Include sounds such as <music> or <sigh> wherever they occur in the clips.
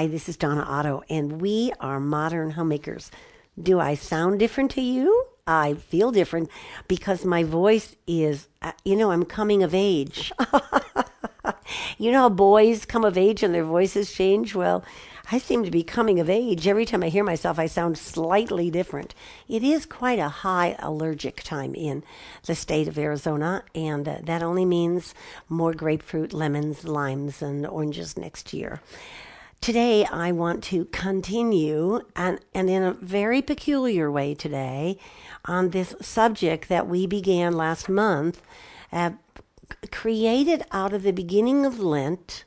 Hi, this is Donna Otto, and we are modern homemakers. Do I sound different to you? I feel different because my voice is, uh, you know, I'm coming of age. <laughs> you know how boys come of age and their voices change? Well, I seem to be coming of age. Every time I hear myself, I sound slightly different. It is quite a high allergic time in the state of Arizona, and uh, that only means more grapefruit, lemons, limes, and oranges next year. Today, I want to continue, and, and in a very peculiar way today, on this subject that we began last month, uh, created out of the beginning of Lent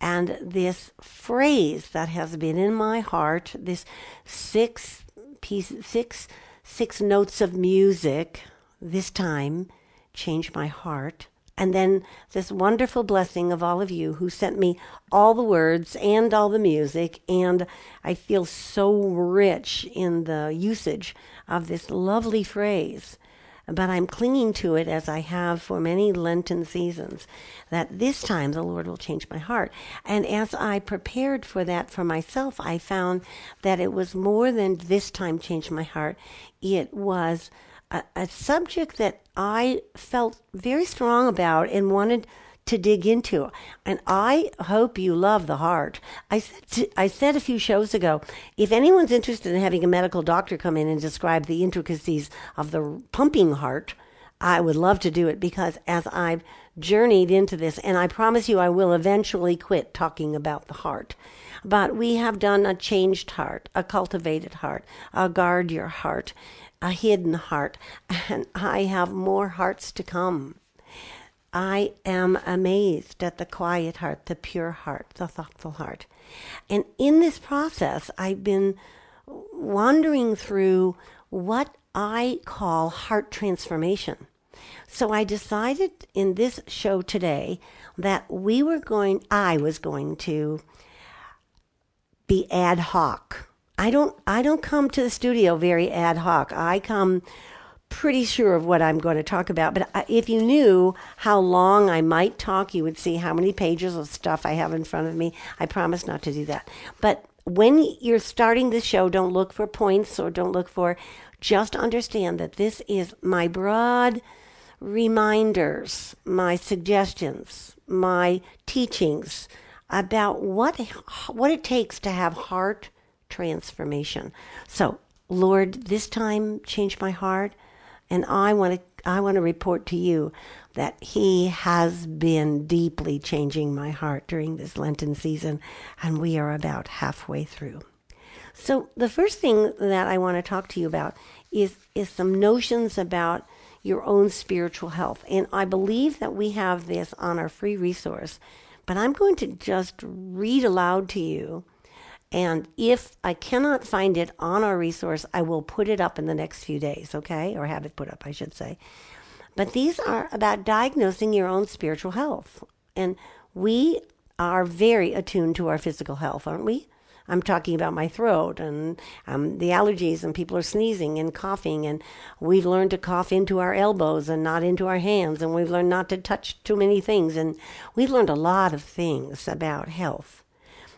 and this phrase that has been in my heart, this six piece, six, six notes of music, this time change my heart. And then this wonderful blessing of all of you who sent me all the words and all the music. And I feel so rich in the usage of this lovely phrase but I'm clinging to it as I have for many Lenten seasons, that this time the Lord will change my heart. And as I prepared for that for myself, I found that it was more than this time changed my heart. It was a, a subject that I felt very strong about and wanted to dig into. And I hope you love the heart. I said, to, I said a few shows ago if anyone's interested in having a medical doctor come in and describe the intricacies of the pumping heart, I would love to do it because as I've journeyed into this, and I promise you I will eventually quit talking about the heart. But we have done a changed heart, a cultivated heart, a guard your heart, a hidden heart, and I have more hearts to come. I am amazed at the quiet heart, the pure heart, the thoughtful heart. And in this process, I've been wandering through what I call heart transformation. So I decided in this show today that we were going, I was going to be ad hoc. I don't, I don't come to the studio very ad hoc. I come pretty sure of what I'm going to talk about. But if you knew how long I might talk, you would see how many pages of stuff I have in front of me. I promise not to do that. But when you're starting the show, don't look for points or don't look for, just understand that this is my broad reminders, my suggestions, my teachings about what what it takes to have heart transformation. So, Lord, this time change my heart. And I want to I want to report to you that he has been deeply changing my heart during this Lenten season, and we are about halfway through. So the first thing that I want to talk to you about is is some notions about your own spiritual health. And I believe that we have this on our free resource, but I'm going to just read aloud to you and if I cannot find it on our resource, I will put it up in the next few days, okay? Or have it put up, I should say. But these are about diagnosing your own spiritual health. And we are very attuned to our physical health, aren't we? I'm talking about my throat and um, the allergies, and people are sneezing and coughing, and we've learned to cough into our elbows and not into our hands, and we've learned not to touch too many things, and we've learned a lot of things about health.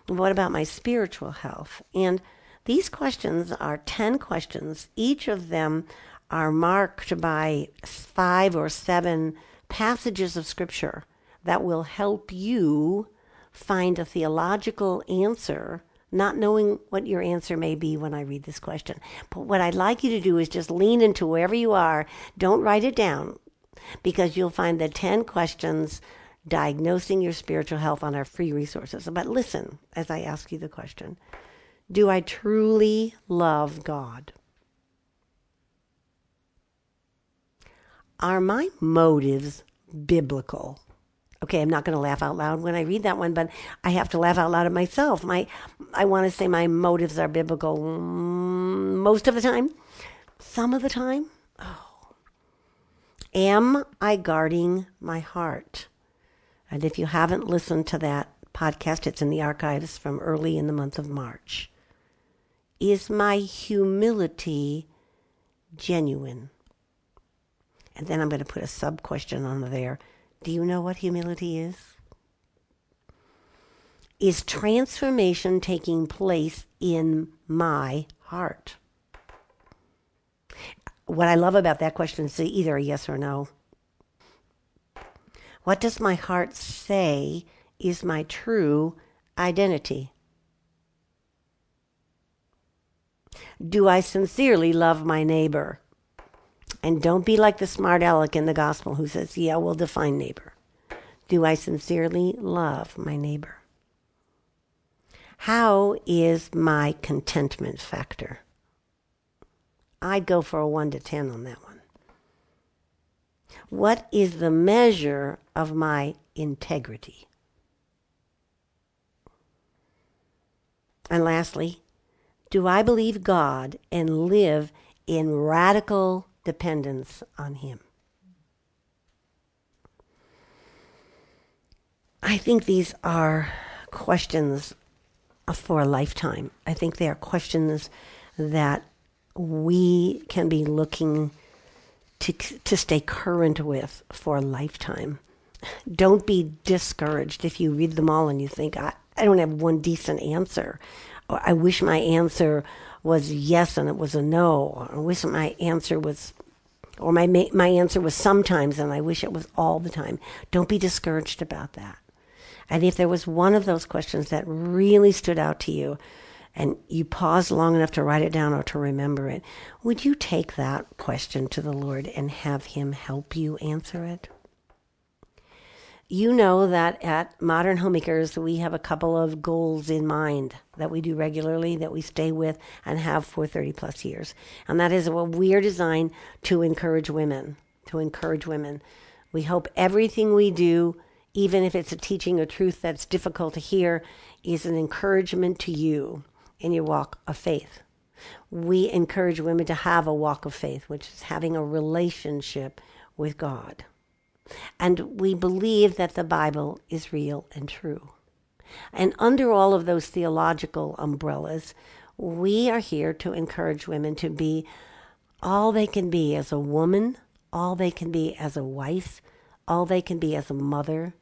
What about my spiritual health? And these questions are 10 questions. Each of them are marked by five or seven passages of Scripture that will help you find a theological answer, not knowing what your answer may be when I read this question. But what I'd like you to do is just lean into wherever you are. Don't write it down because you'll find the 10 questions diagnosing your spiritual health on our free resources. But listen as I ask you the question Do I truly love God? Are my motives biblical? Okay, I'm not going to laugh out loud when I read that one, but I have to laugh out loud at myself. My, I want to say my motives are biblical mm, most of the time, some of the time. Oh. Am I guarding my heart? And if you haven't listened to that podcast, it's in the archives from early in the month of March. Is my humility genuine? And then I'm going to put a sub question on there. Do you know what humility is? is transformation taking place in my heart? What I love about that question is either a yes or no. What does my heart say is my true identity? Do I sincerely love my neighbor? And don't be like the smart aleck in the gospel who says, Yeah, we'll define neighbor. Do I sincerely love my neighbor? How is my contentment factor? I'd go for a 1 to 10 on that one. What is the measure of my integrity? And lastly, do I believe God and live in radical dependence on Him? I think these are questions for a lifetime. I think they are questions that we can be looking to, to stay current with for a lifetime. Don't be discouraged if you read them all and you think, I, I don't have one decent answer. Or I wish my answer was yes and it was a no. Or I wish my answer was, or my, my answer was sometimes and I wish it was all the time. Don't be discouraged about that. And if there was one of those questions that really stood out to you and you pause long enough to write it down or to remember it, would you take that question to the Lord and have Him help you answer it? You know that at Modern Homemakers, we have a couple of goals in mind that we do regularly, that we stay with and have for 30 plus years. And that is what we are designed to encourage women, to encourage women. We hope everything we do even if it's a teaching a truth that's difficult to hear, is an encouragement to you in your walk of faith. We encourage women to have a walk of faith, which is having a relationship with God. And we believe that the Bible is real and true. And under all of those theological umbrellas, we are here to encourage women to be all they can be as a woman, all they can be as a wife, all they can be as a mother,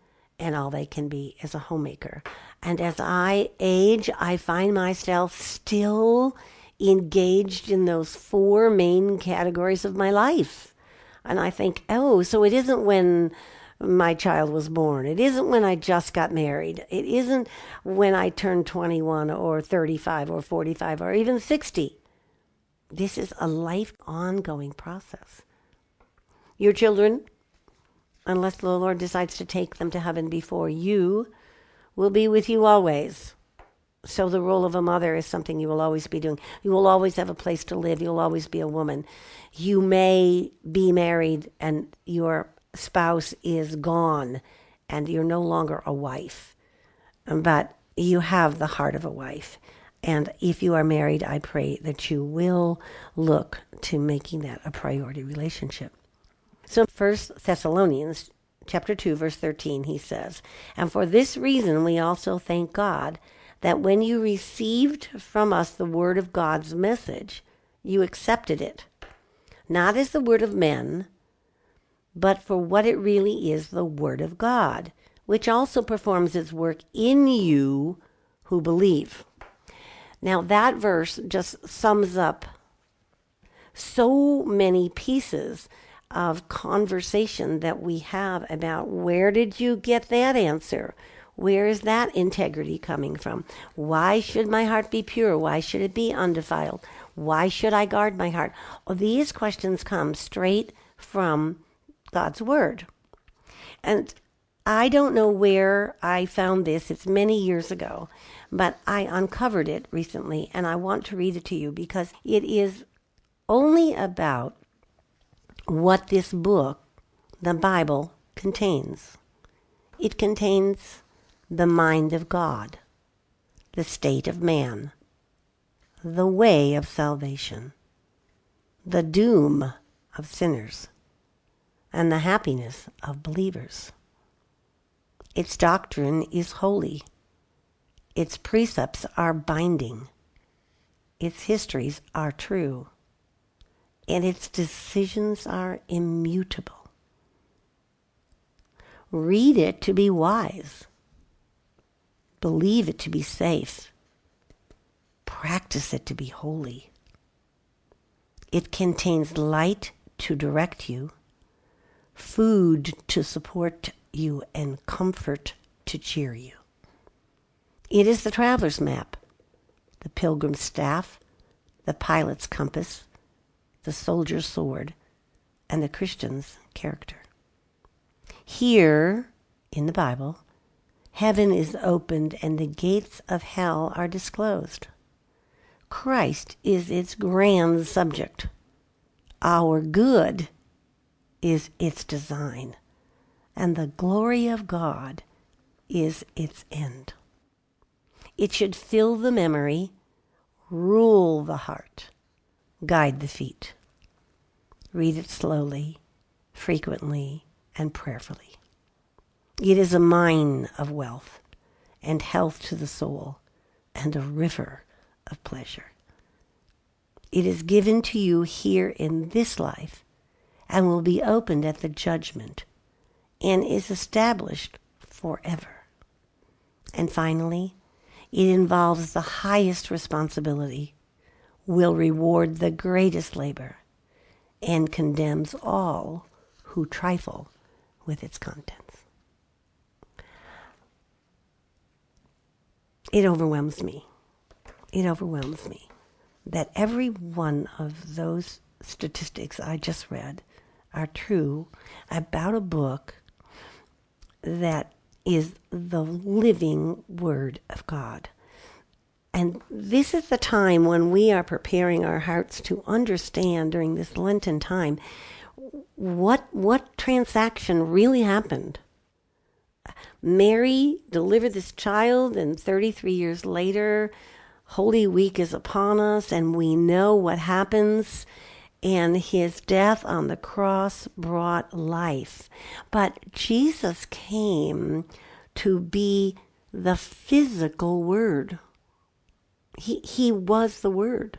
and all they can be as a homemaker. And as I age, I find myself still engaged in those four main categories of my life. And I think, oh, so it isn't when my child was born. It isn't when I just got married. It isn't when I turned 21 or 35 or 45 or even 60. This is a life ongoing process. Your children unless the Lord decides to take them to heaven before you, will be with you always. So the role of a mother is something you will always be doing. You will always have a place to live. You'll always be a woman. You may be married and your spouse is gone and you're no longer a wife, but you have the heart of a wife. And if you are married, I pray that you will look to making that a priority relationship. So First Thessalonians chapter 2 verse 13 he says, "And for this reason we also thank God that when you received from us the word of God's message, you accepted it, not as the word of men, but for what it really is, the word of God, which also performs its work in you who believe." Now that verse just sums up so many pieces of conversation that we have about where did you get that answer? Where is that integrity coming from? Why should my heart be pure? Why should it be undefiled? Why should I guard my heart? Well, these questions come straight from God's Word. And I don't know where I found this. It's many years ago, but I uncovered it recently and I want to read it to you because it is only about what this book, the Bible, contains. It contains the mind of God, the state of man, the way of salvation, the doom of sinners, and the happiness of believers. Its doctrine is holy. Its precepts are binding. Its histories are true and its decisions are immutable. Read it to be wise. Believe it to be safe. Practice it to be holy. It contains light to direct you, food to support you, and comfort to cheer you. It is the traveler's map, the pilgrim's staff, the pilot's compass, the soldier's sword, and the Christian's character. Here in the Bible, heaven is opened and the gates of hell are disclosed. Christ is its grand subject. Our good is its design, and the glory of God is its end. It should fill the memory, rule the heart, guide the feet. Read it slowly, frequently, and prayerfully. It is a mine of wealth and health to the soul and a river of pleasure. It is given to you here in this life and will be opened at the judgment and is established forever. And finally, it involves the highest responsibility, will reward the greatest labor, and condemns all who trifle with its contents. It overwhelms me. It overwhelms me that every one of those statistics I just read are true about a book that is the living Word of God. And this is the time when we are preparing our hearts to understand during this Lenten time what what transaction really happened. Mary delivered this child, and 33 years later, Holy Week is upon us, and we know what happens and his death on the cross brought life. But Jesus came to be the physical word. He, he was the word.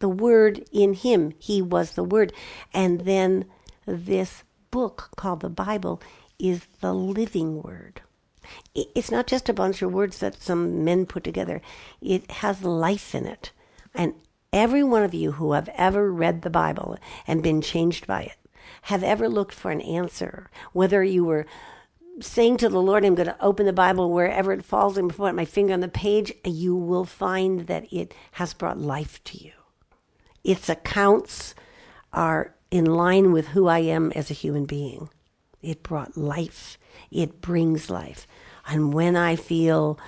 The word in him, he was the word. And then this book called the Bible is the living word. It's not just a bunch of words that some men put together. It has life in it. And Every one of you who have ever read the Bible and been changed by it have ever looked for an answer, whether you were saying to the Lord, I'm going to open the Bible wherever it falls and put my finger on the page, you will find that it has brought life to you. Its accounts are in line with who I am as a human being. It brought life, it brings life. And when I feel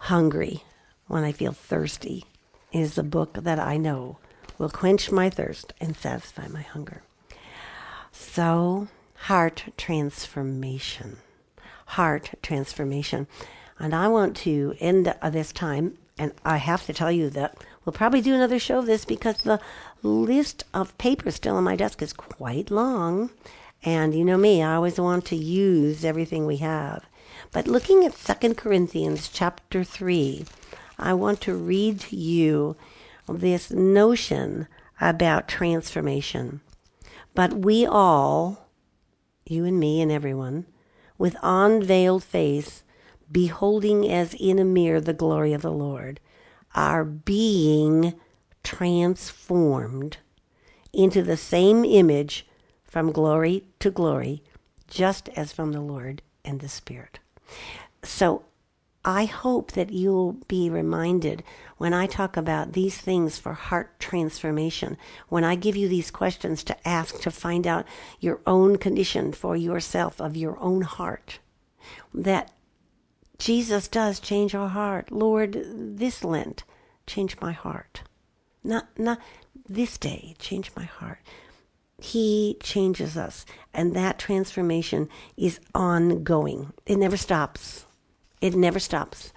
hungry, when I feel thirsty, is the book that I know will quench my thirst and satisfy my hunger. So, heart transformation. Heart transformation. And I want to end this time, and I have to tell you that we'll probably do another show of this because the list of papers still on my desk is quite long. And you know me, I always want to use everything we have. But looking at Second Corinthians chapter 3, I want to read to you this notion about transformation. But we all, you and me and everyone, with unveiled face, beholding as in a mirror the glory of the Lord, are being transformed into the same image from glory to glory, just as from the Lord and the Spirit. So I hope that you'll be reminded when I talk about these things for heart transformation, when I give you these questions to ask to find out your own condition for yourself of your own heart, that Jesus does change our heart. Lord, this Lent, change my heart. Not, not this day, change my heart. He changes us, and that transformation is ongoing. It never stops. It never stops.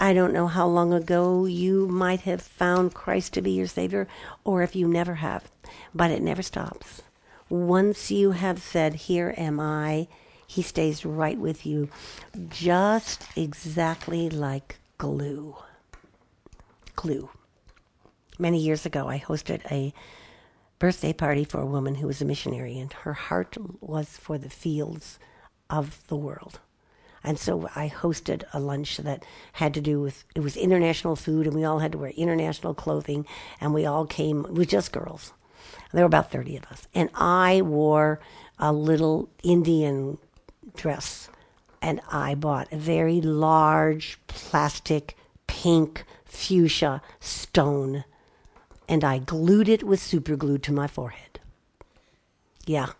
I don't know how long ago you might have found Christ to be your Savior, or if you never have, but it never stops. Once you have said, Here am I, He stays right with you, just exactly like glue. Glue. Many years ago, I hosted a birthday party for a woman who was a missionary, and her heart was for the fields of the world. And so I hosted a lunch that had to do with it was international food, and we all had to wear international clothing, and we all came. It was just girls. There were about thirty of us, and I wore a little Indian dress, and I bought a very large plastic pink fuchsia stone, and I glued it with super glue to my forehead. Yeah.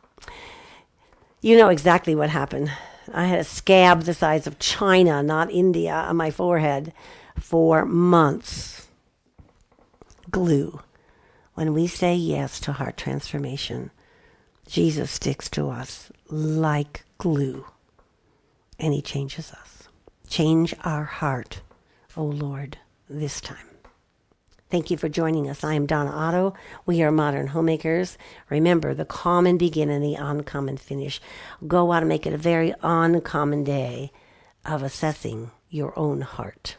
You know exactly what happened. I had a scab the size of China, not India, on my forehead for months. Glue. When we say yes to heart transformation, Jesus sticks to us like glue and he changes us. Change our heart, O oh Lord, this time. Thank you for joining us. I am Donna Otto. We are modern homemakers. Remember, the common begin and the uncommon finish. Go out and make it a very uncommon day of assessing your own heart.